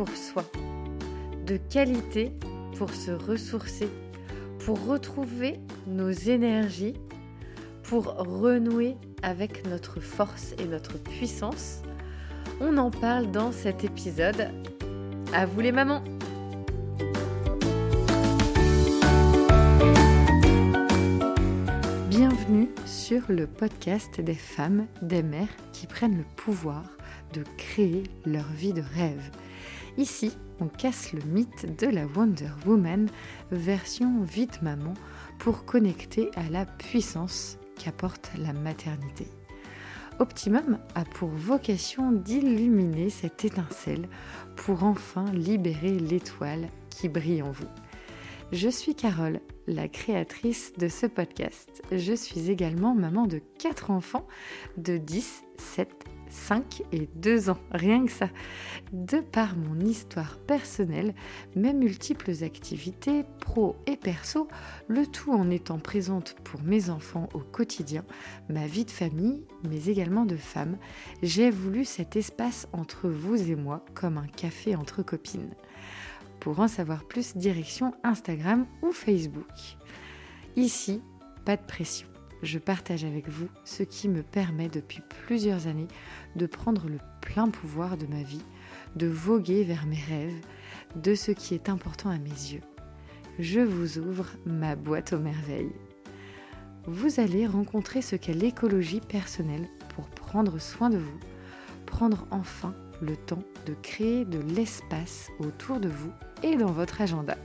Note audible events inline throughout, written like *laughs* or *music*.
pour soi, de qualité pour se ressourcer, pour retrouver nos énergies, pour renouer avec notre force et notre puissance. On en parle dans cet épisode. À vous les mamans Bienvenue sur le podcast des femmes, des mères qui prennent le pouvoir de créer leur vie de rêve. Ici, on casse le mythe de la Wonder Woman version vite maman pour connecter à la puissance qu'apporte la maternité. Optimum a pour vocation d'illuminer cette étincelle pour enfin libérer l'étoile qui brille en vous. Je suis Carole, la créatrice de ce podcast. Je suis également maman de 4 enfants de 10, 7 5 et 2 ans, rien que ça. De par mon histoire personnelle, mes multiples activités, pro et perso, le tout en étant présente pour mes enfants au quotidien, ma vie de famille, mais également de femme, j'ai voulu cet espace entre vous et moi comme un café entre copines. Pour en savoir plus, direction Instagram ou Facebook. Ici, pas de pression je partage avec vous ce qui me permet depuis plusieurs années de prendre le plein pouvoir de ma vie, de voguer vers mes rêves, de ce qui est important à mes yeux. Je vous ouvre ma boîte aux merveilles. Vous allez rencontrer ce qu'est l'écologie personnelle pour prendre soin de vous, prendre enfin le temps de créer de l'espace autour de vous et dans votre agenda.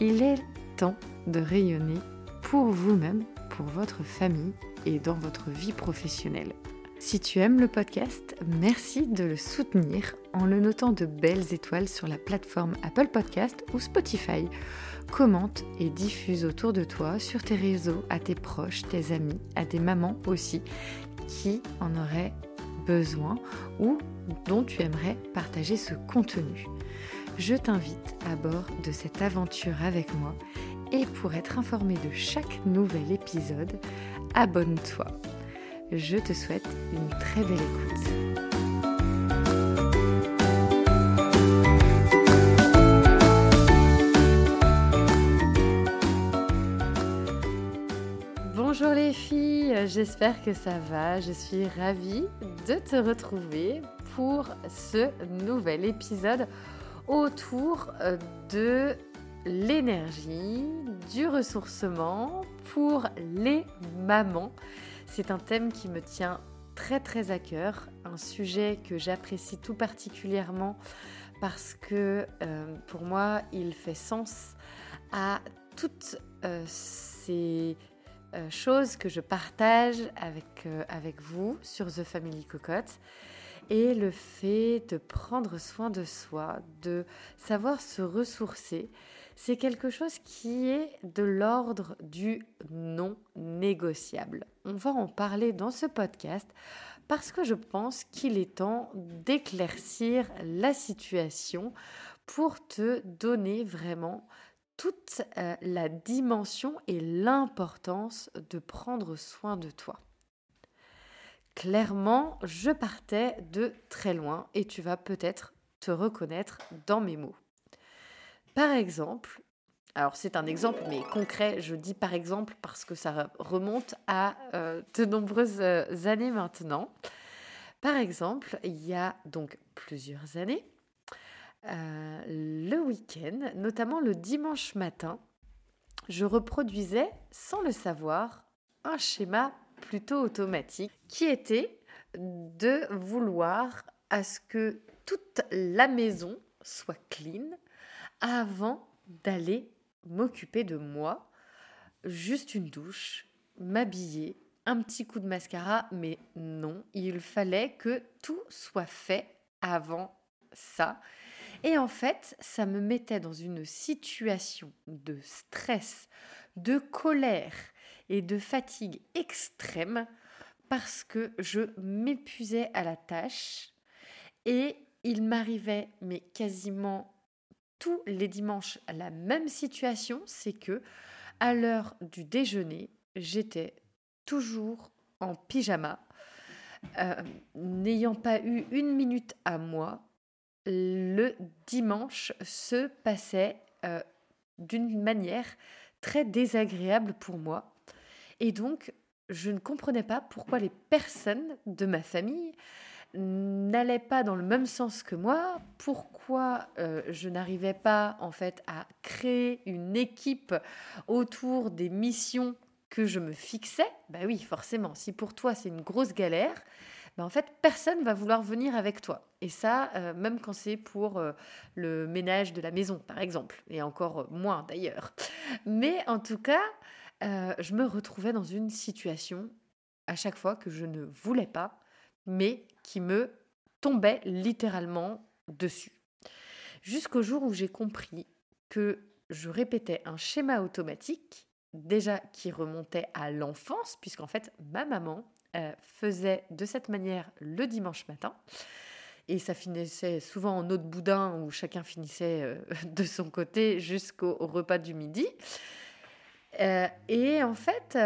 Il est temps de rayonner pour vous-même pour votre famille et dans votre vie professionnelle. Si tu aimes le podcast, merci de le soutenir en le notant de belles étoiles sur la plateforme Apple Podcast ou Spotify. Commente et diffuse autour de toi, sur tes réseaux, à tes proches, tes amis, à des mamans aussi, qui en auraient besoin ou dont tu aimerais partager ce contenu. Je t'invite à bord de cette aventure avec moi et pour être informé de chaque nouvel épisode, abonne-toi. Je te souhaite une très belle écoute. Bonjour les filles, j'espère que ça va. Je suis ravie de te retrouver pour ce nouvel épisode autour de l'énergie, du ressourcement pour les mamans. C'est un thème qui me tient très très à cœur, un sujet que j'apprécie tout particulièrement parce que euh, pour moi il fait sens à toutes euh, ces euh, choses que je partage avec, avec vous sur The Family Cocotte et le fait de prendre soin de soi, de savoir se ressourcer c'est quelque chose qui est de l'ordre du non négociable. On va en parler dans ce podcast parce que je pense qu'il est temps d'éclaircir la situation pour te donner vraiment toute euh, la dimension et l'importance de prendre soin de toi. Clairement, je partais de très loin et tu vas peut-être te reconnaître dans mes mots. Par exemple, alors c'est un exemple mais concret, je dis par exemple parce que ça remonte à euh, de nombreuses euh, années maintenant. Par exemple, il y a donc plusieurs années, euh, le week-end, notamment le dimanche matin, je reproduisais sans le savoir un schéma plutôt automatique qui était de vouloir à ce que toute la maison soit clean, avant d'aller m'occuper de moi. Juste une douche, m'habiller, un petit coup de mascara, mais non, il fallait que tout soit fait avant ça. Et en fait, ça me mettait dans une situation de stress, de colère et de fatigue extrême parce que je m'épuisais à la tâche et il m'arrivait mais quasiment tous les dimanches la même situation, c'est que à l'heure du déjeuner, j'étais toujours en pyjama, euh, n'ayant pas eu une minute à moi, le dimanche se passait euh, d'une manière très désagréable pour moi. Et donc, je ne comprenais pas pourquoi les personnes de ma famille n'allaient pas dans le même sens que moi, pourquoi euh, je n'arrivais pas en fait à créer une équipe autour des missions que je me fixais? Bah oui, forcément, si pour toi c'est une grosse galère, bah en fait personne va vouloir venir avec toi. Et ça, euh, même quand c'est pour euh, le ménage de la maison, par exemple, et encore moins d'ailleurs. Mais en tout cas, je me retrouvais dans une situation à chaque fois que je ne voulais pas, mais qui me tombait littéralement dessus. Jusqu'au jour où j'ai compris que je répétais un schéma automatique, déjà qui remontait à l'enfance, puisqu'en fait ma maman euh, faisait de cette manière le dimanche matin. Et ça finissait souvent en eau de boudin où chacun finissait euh, *laughs* de son côté jusqu'au repas du midi. Euh, et en fait,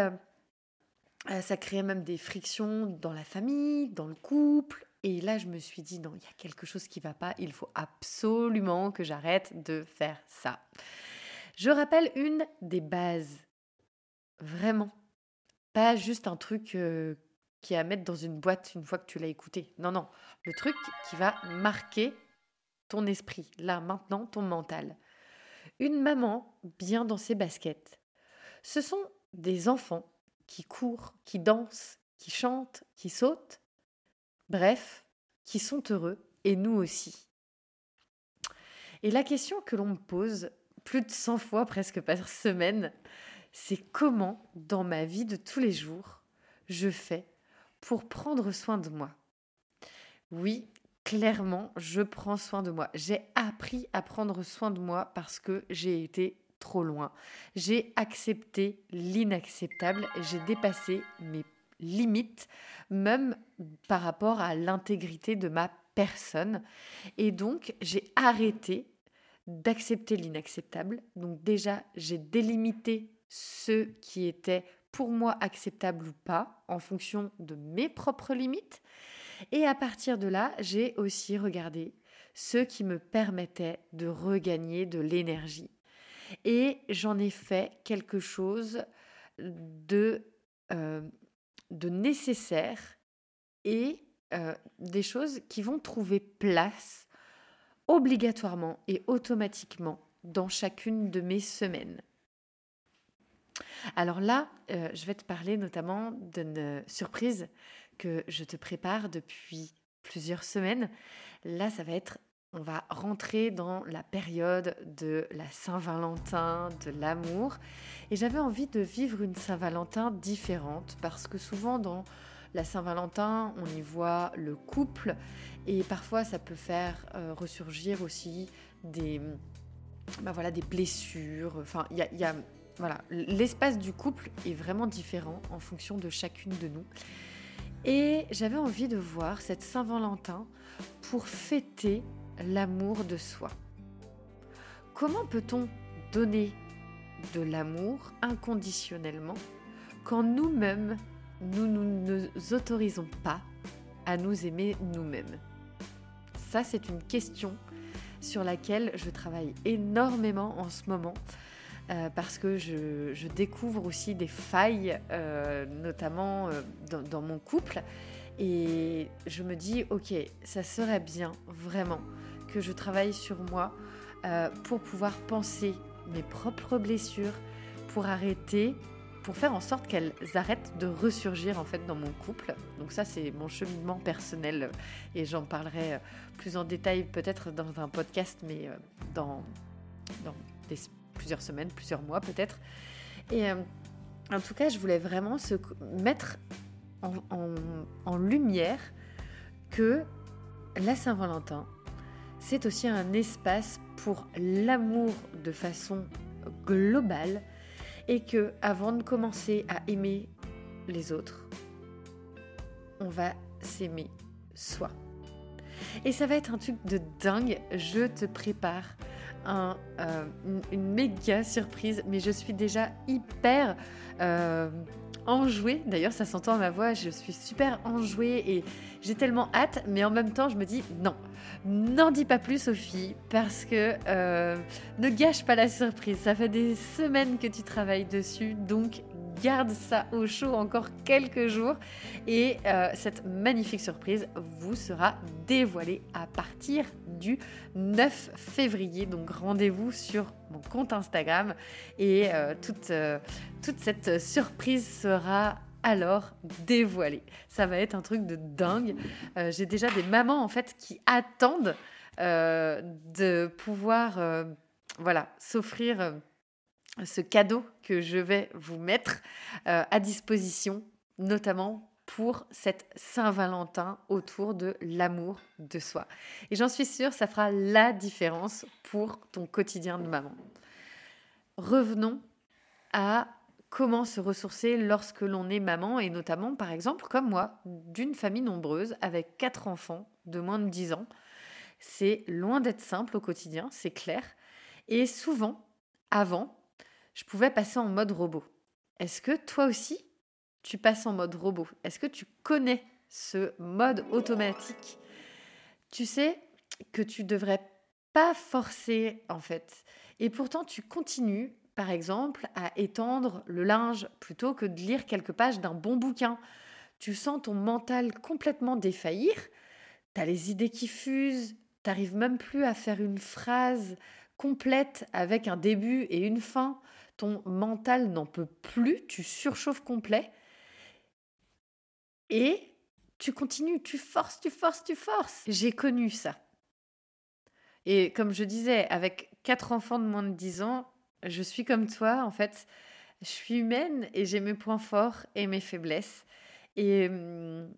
euh, ça créait même des frictions dans la famille, dans le couple. Et là, je me suis dit, non, il y a quelque chose qui ne va pas, il faut absolument que j'arrête de faire ça. Je rappelle une des bases, vraiment. Pas juste un truc qui est à mettre dans une boîte une fois que tu l'as écouté. Non, non, le truc qui va marquer ton esprit, là, maintenant, ton mental. Une maman bien dans ses baskets, ce sont des enfants qui courent, qui dansent, qui chantent, qui sautent, bref, qui sont heureux, et nous aussi. Et la question que l'on me pose plus de 100 fois presque par semaine, c'est comment, dans ma vie de tous les jours, je fais pour prendre soin de moi? Oui, clairement, je prends soin de moi. J'ai appris à prendre soin de moi parce que j'ai été trop loin. J'ai accepté l'inacceptable, j'ai dépassé mes limites, même par rapport à l'intégrité de ma personne. Et donc, j'ai arrêté d'accepter l'inacceptable. Donc déjà, j'ai délimité ce qui était pour moi acceptable ou pas en fonction de mes propres limites. Et à partir de là, j'ai aussi regardé ce qui me permettait de regagner de l'énergie et j'en ai fait quelque chose de, euh, de nécessaire et euh, des choses qui vont trouver place obligatoirement et automatiquement dans chacune de mes semaines. Alors là, euh, je vais te parler notamment d'une surprise que je te prépare depuis plusieurs semaines. Là, ça va être on va rentrer dans la période de la Saint-Valentin, de l'amour. Et j'avais envie de vivre une Saint-Valentin différente parce que souvent dans la Saint-Valentin, on y voit le couple et parfois ça peut faire euh, ressurgir aussi des, bah voilà, des blessures. Enfin, il y a, voilà, l'espace du couple est vraiment différent en fonction de chacune de nous. Et j'avais envie de voir cette Saint-Valentin pour fêter l'amour de soi. Comment peut-on donner de l'amour inconditionnellement quand nous-mêmes, nous ne nous autorisons pas à nous aimer nous-mêmes? Ça, c'est une question sur laquelle je travaille énormément en ce moment. Euh, parce que je, découvre aussi des failles, euh, notamment euh, dans, mon couple. Et je me dis, ok, ça serait bien, vraiment, que je travaille sur moi euh, pour pouvoir penser mes propres blessures, pour arrêter, pour faire en sorte qu'elles arrêtent de ressurgir en fait dans mon couple. Donc ça c'est mon cheminement personnel et j'en parlerai euh, plus en détail peut-être dans un podcast, mais euh, dans, plusieurs semaines, plusieurs mois peut-être. Et en tout cas, je voulais vraiment se mettre en lumière que la Saint-Valentin, c'est aussi un espace pour l'amour de façon globale et que avant de commencer à aimer les autres, on va s'aimer soi. Et ça va être un truc de dingue. Je te prépare euh, une, méga surprise, mais je suis déjà hyper euh, enjouée. D'ailleurs, ça s'entend à ma voix, je suis super enjouée et j'ai tellement hâte, mais en même temps, je me dis non, n'en dis pas plus, Sophie, parce que euh, ne gâche pas la surprise. Ça fait des semaines que tu travailles dessus, donc garde ça au chaud encore quelques jours et euh, cette magnifique surprise vous sera dévoilée à partir du 9 février. Donc rendez-vous sur mon compte Instagram et euh, toute, euh, toute cette surprise sera alors dévoilée. Ça va être un truc de dingue. J'ai déjà des mamans en fait qui attendent de pouvoir voilà, s'offrir ce cadeau que je vais vous mettre euh, à disposition, notamment pour cette Saint-Valentin autour de l'amour de soi. Et j'en suis sûre, ça fera la différence pour ton quotidien de maman. Revenons à comment se ressourcer lorsque l'on est maman et notamment par exemple comme moi d'une famille nombreuse avec quatre enfants de moins de 10 ans. C'est loin d'être simple au quotidien, c'est clair. Et souvent, avant, je pouvais passer en mode robot. Est-ce que toi aussi, tu passes en mode robot? Est-ce que tu connais ce mode automatique? Tu sais que tu devrais pas forcer en fait. Et pourtant, tu continues, par exemple, à étendre le linge plutôt que de lire quelques pages d'un bon bouquin. Tu sens ton mental complètement défaillir, tu as les idées qui fusent, t'arrives même plus à faire une phrase complète avec un début et une fin ton mental n'en peut plus, tu surchauffes complet et tu continues, tu forces, tu forces, tu forces. J'ai connu ça. Et comme je disais, avec quatre enfants de moins de 10 ans, je suis comme toi, en fait, je suis humaine et j'ai mes points forts et mes faiblesses. Et hum,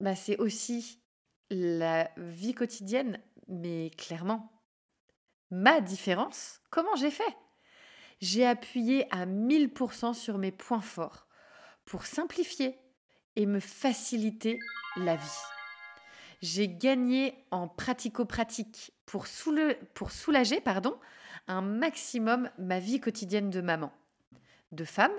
bah, c'est aussi la vie quotidienne, mais clairement, ma différence, comment j'ai fait? J'ai appuyé à 1000% sur mes points forts pour simplifier et me faciliter la vie. J'ai gagné en pratico-pratique pour, pour, soulager pardon, un maximum ma vie quotidienne de maman, de femme,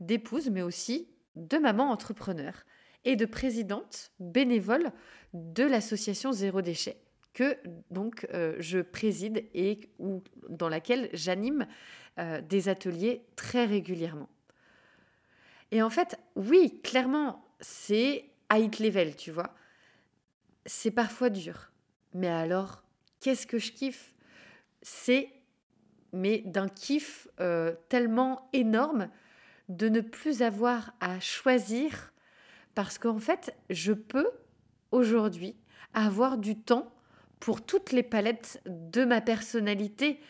d'épouse, mais aussi de maman entrepreneur et de présidente bénévole de l'association Zéro Déchet que donc euh, je préside et ou, dans laquelle j'anime euh, des ateliers très régulièrement. Et en fait, oui, clairement, c'est high level, tu vois. C'est parfois dur. Mais alors, qu'est-ce que je kiffe? C'est, mais d'un kiff euh, tellement énorme de ne plus avoir à choisir parce qu'en fait, je peux aujourd'hui avoir du temps pour toutes les palettes de ma personnalité,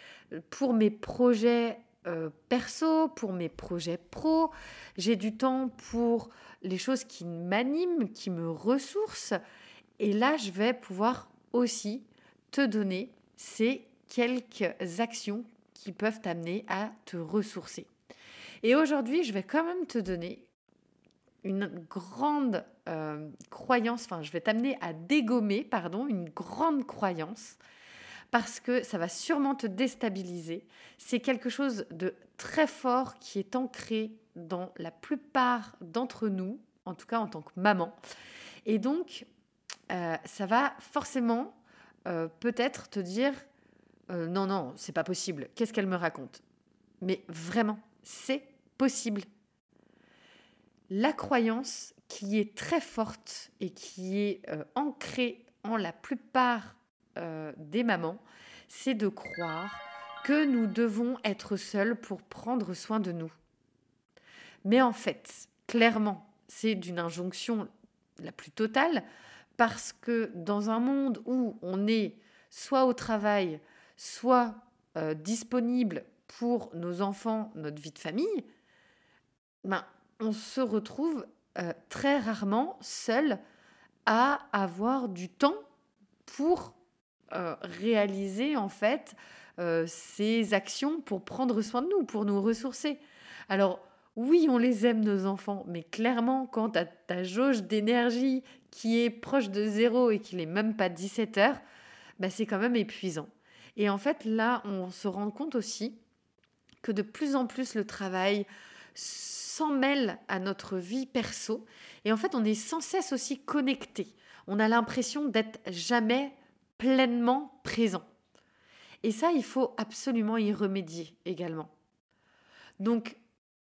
pour mes projets euh, perso, pour mes projets pro. J'ai du temps pour les choses qui m'animent, qui me ressourcent. Et là, je vais pouvoir aussi te donner ces quelques actions qui peuvent t'amener à te ressourcer. Et aujourd'hui, je vais quand même te donner une grande euh, croyance, enfin je vais t'amener à dégommer, pardon, une grande croyance parce que ça va sûrement te déstabiliser. C'est quelque chose de très fort qui est ancré dans la plupart d'entre nous, en tout cas en tant que maman. Et donc, euh, ça va forcément euh, peut-être te dire non, non, c'est pas possible. Qu'est-ce qu'elle me raconte? Mais vraiment, c'est possible. La croyance qui est très forte et qui est ancrée en la plupart euh, des mamans, c'est de croire que nous devons être seuls pour prendre soin de nous. Mais en fait, clairement, c'est d'une injonction la plus totale, parce que dans un monde où on est soit au travail, soit euh, disponible pour nos enfants, notre vie de famille, ben, on se retrouve euh, très rarement seul à avoir du temps pour euh, réaliser en fait euh, ces actions pour prendre soin de nous, pour nous ressourcer. Alors oui, on les aime nos enfants, mais clairement quand tu ta jauge d'énergie qui est proche de zéro et qu'il n'est même pas 17 heures, bah, c'est quand même épuisant. Et en fait là, on se rend compte aussi que de plus en plus le travail s'en mêle à notre vie perso. Et en fait, on est sans cesse aussi connecté. On a l'impression d'être jamais pleinement présent. Et ça, il faut absolument y remédier également. Donc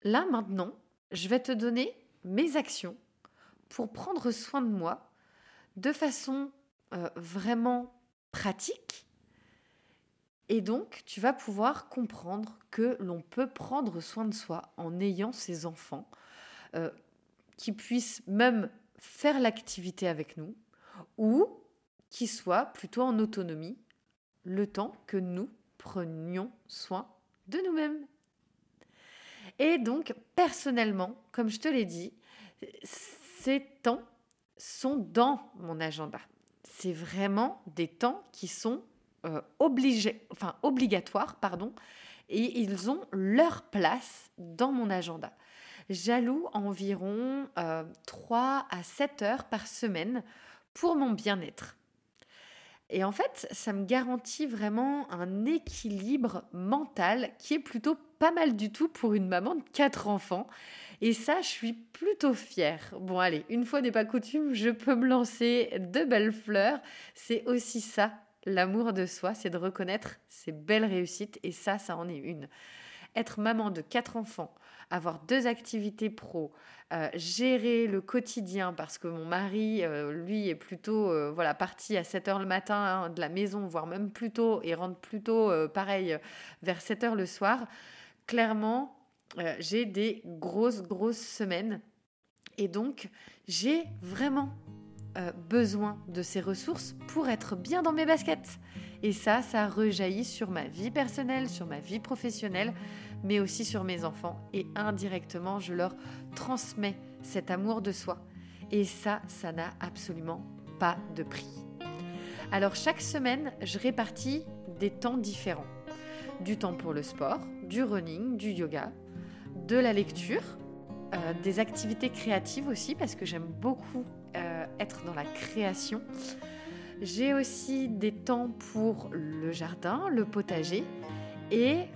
là, maintenant, je vais te donner mes actions pour prendre soin de moi de façon euh, vraiment pratique. Et donc, tu vas pouvoir comprendre que l'on peut prendre soin de soi en ayant ses enfants, euh, qui puissent même faire l'activité avec nous, ou qui soient plutôt en autonomie, le temps que nous prenions soin de nous-mêmes. Et donc, personnellement, comme je te l'ai dit, ces temps sont dans mon agenda. C'est vraiment des temps qui sont euh, enfin, obligatoires, pardon, et ils ont leur place dans mon agenda. J'alloue environ 3 euh, à 7 heures par semaine pour mon bien-être. Et en fait, ça me garantit vraiment un équilibre mental qui est plutôt pas mal du tout pour une maman de quatre enfants. Et ça, je suis plutôt fière. Bon, allez, une fois n'est pas coutume, je peux me lancer de belles fleurs. C'est aussi ça, l'amour de soi, c'est de reconnaître ses belles réussites. Et ça, ça en est une. Être maman de quatre enfants, avoir deux activités pro, euh, gérer le quotidien parce que mon mari, euh, lui, est plutôt euh, voilà, parti à 7 heures le matin hein, de la maison, voire même plus tôt, et rentre plutôt, pareil, vers 7 heures le soir. Clairement, j'ai des grosses, grosses semaines. Et donc, j'ai vraiment besoin de ces ressources pour être bien dans mes baskets. Et ça, ça rejaillit sur ma vie personnelle, sur ma vie professionnelle, mais aussi sur mes enfants. Et indirectement, je leur transmets cet amour de soi. Et ça, ça n'a absolument pas de prix. Alors chaque semaine, je répartis des temps différents. Du temps pour le sport, du running, du yoga, de la lecture, euh, des activités créatives aussi, parce que j'aime beaucoup euh, être dans la création. J'ai aussi des temps pour le jardin, le potager et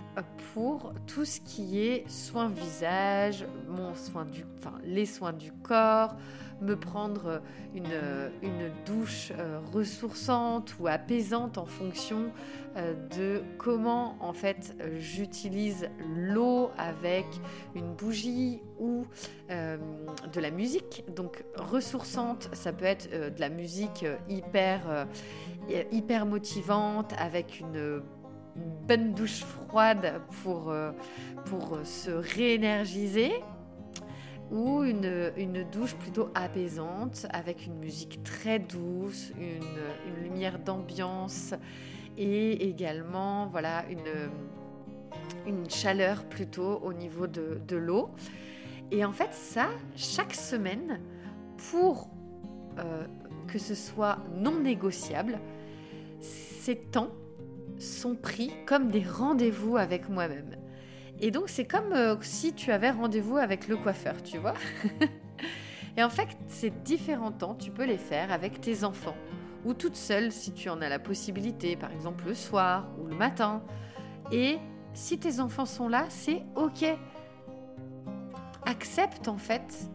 pour tout ce qui est soin visage, mon soin du, enfin, les soins du corps, me prendre une, une douche euh, ressourçante ou apaisante en fonction euh, de comment en fait j'utilise l'eau avec une bougie ou euh, de la musique. Donc ressourçante, ça peut être de la musique hyper motivante avec une bonne douche froide pour se réénergiser ou une, douche plutôt apaisante avec une musique très douce, une, lumière d'ambiance et également voilà une, chaleur plutôt au niveau de, de l'eau. Et en fait ça, chaque semaine, pour euh, que ce soit non négociable, ces temps sont pris comme des rendez-vous avec moi-même. Et donc, c'est comme euh, si tu avais rendez-vous avec le coiffeur, tu vois. *laughs* et en fait, ces différents temps, tu peux les faire avec tes enfants ou toute seule si tu en as la possibilité, par exemple le soir ou le matin. Et si tes enfants sont là, c'est OK. Accepte en fait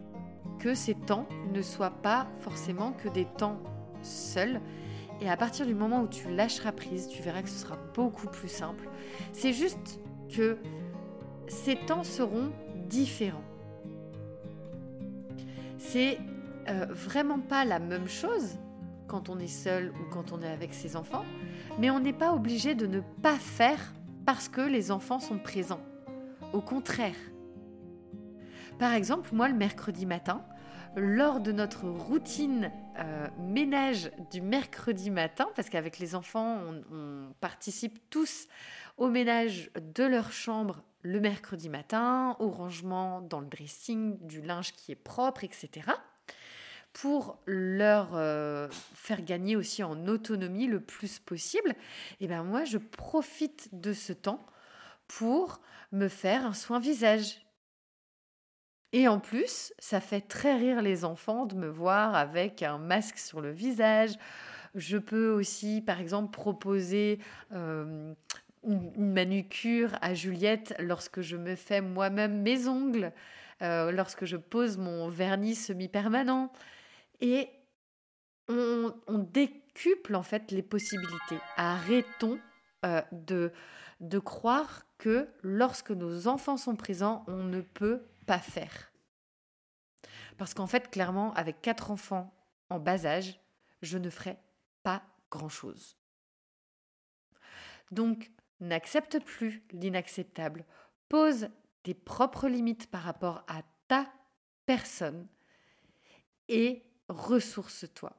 que ces temps ne soient pas forcément que des temps seuls. Et à partir du moment où tu lâcheras prise, tu verras que ce sera beaucoup plus simple. C'est juste que ces temps seront différents. C'est euh, vraiment pas la même chose quand on est seul ou quand on est avec ses enfants, mais on n'est pas obligé de ne pas faire parce que les enfants sont présents. Au contraire. Par exemple, moi le mercredi matin, lors de notre routine euh, ménage du mercredi matin, parce qu'avec les enfants, on participe tous au ménage de leur chambre le mercredi matin, au rangement dans le dressing du linge qui est propre, etc. Pour leur euh, faire gagner aussi en autonomie le plus possible, et eh ben moi je profite de ce temps pour me faire un soin visage. Et en plus, ça fait très rire les enfants de me voir avec un masque sur le visage. Je peux aussi, par exemple, proposer euh, une manucure à Juliette lorsque je me fais moi-même mes ongles. euh, lorsque je pose mon vernis semi-permanent. Et on, décuple en fait les possibilités. Arrêtons euh, de, de croire que lorsque nos enfants sont présents, on ne peut pas faire. Parce qu'en fait, clairement, avec quatre enfants en bas âge, je ne ferai pas grand-chose. Donc, n'accepte plus l'inacceptable. Pose tes propres limites par rapport à ta personne et ressource-toi.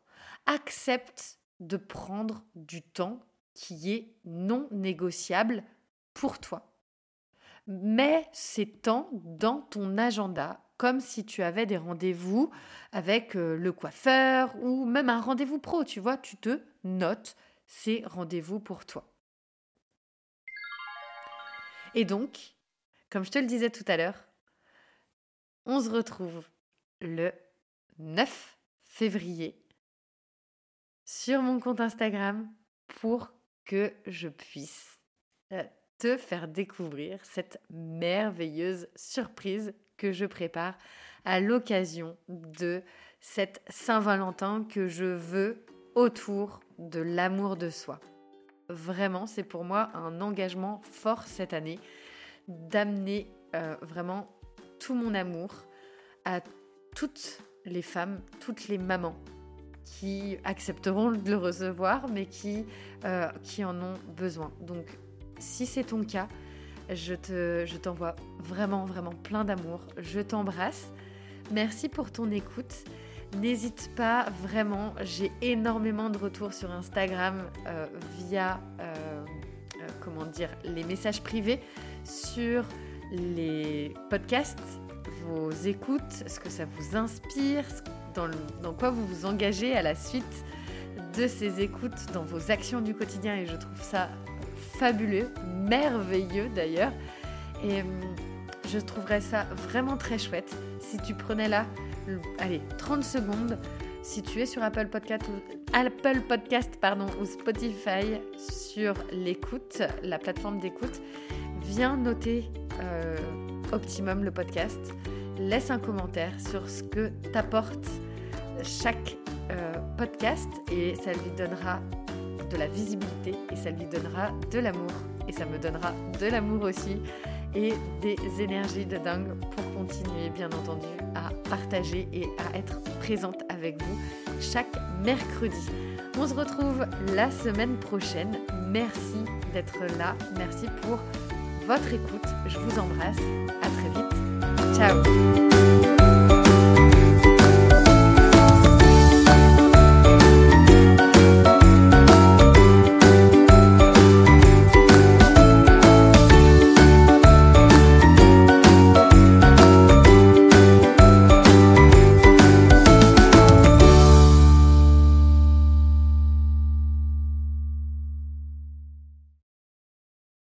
Accepte de prendre du temps qui est non négociable pour toi. Mets ces temps dans ton agenda comme si tu avais des rendez-vous avec euh, le coiffeur ou même un rendez-vous pro, tu vois, tu te notes ces rendez-vous pour toi. Et donc, comme je te le disais tout à l'heure, on se retrouve le 9 février sur mon compte Instagram pour que je puisse euh, te faire découvrir cette merveilleuse surprise que je prépare à l'occasion de cette Saint-Valentin que je veux autour de l'amour de soi. Vraiment, c'est pour moi un engagement fort cette année d'amener euh, vraiment tout mon amour à toutes les femmes, toutes les mamans qui accepteront de le recevoir, mais qui, euh, en ont besoin. Donc, si c'est ton cas, je, je t'envoie vraiment, vraiment plein d'amour. Je t'embrasse. Merci pour ton écoute. N'hésite pas vraiment, j'ai énormément de retours sur Instagram euh, via euh, euh, comment dire les messages privés sur les podcasts, vos écoutes, ce que ça vous inspire, dans, dans quoi vous vous engagez à la suite de ces écoutes dans vos actions du quotidien et je trouve ça fabuleux, merveilleux d'ailleurs. Et hum, je trouverais ça vraiment très chouette si tu prenais là, allez, 30 secondes, si tu es sur Apple Podcast ou, Apple Podcast, ou Spotify sur l'écoute, la plateforme d'écoute, viens noter euh, Optimum le podcast. Laisse un commentaire sur ce que t'apporte chaque euh, podcast et ça lui donnera de la visibilité et ça lui donnera de l'amour et ça me donnera de l'amour aussi et des énergies de dingue pour continuer bien entendu à partager et à être présente avec vous chaque mercredi. On se retrouve la semaine prochaine. Merci d'être là. Merci pour votre écoute. Je vous embrasse. À très vite. Ciao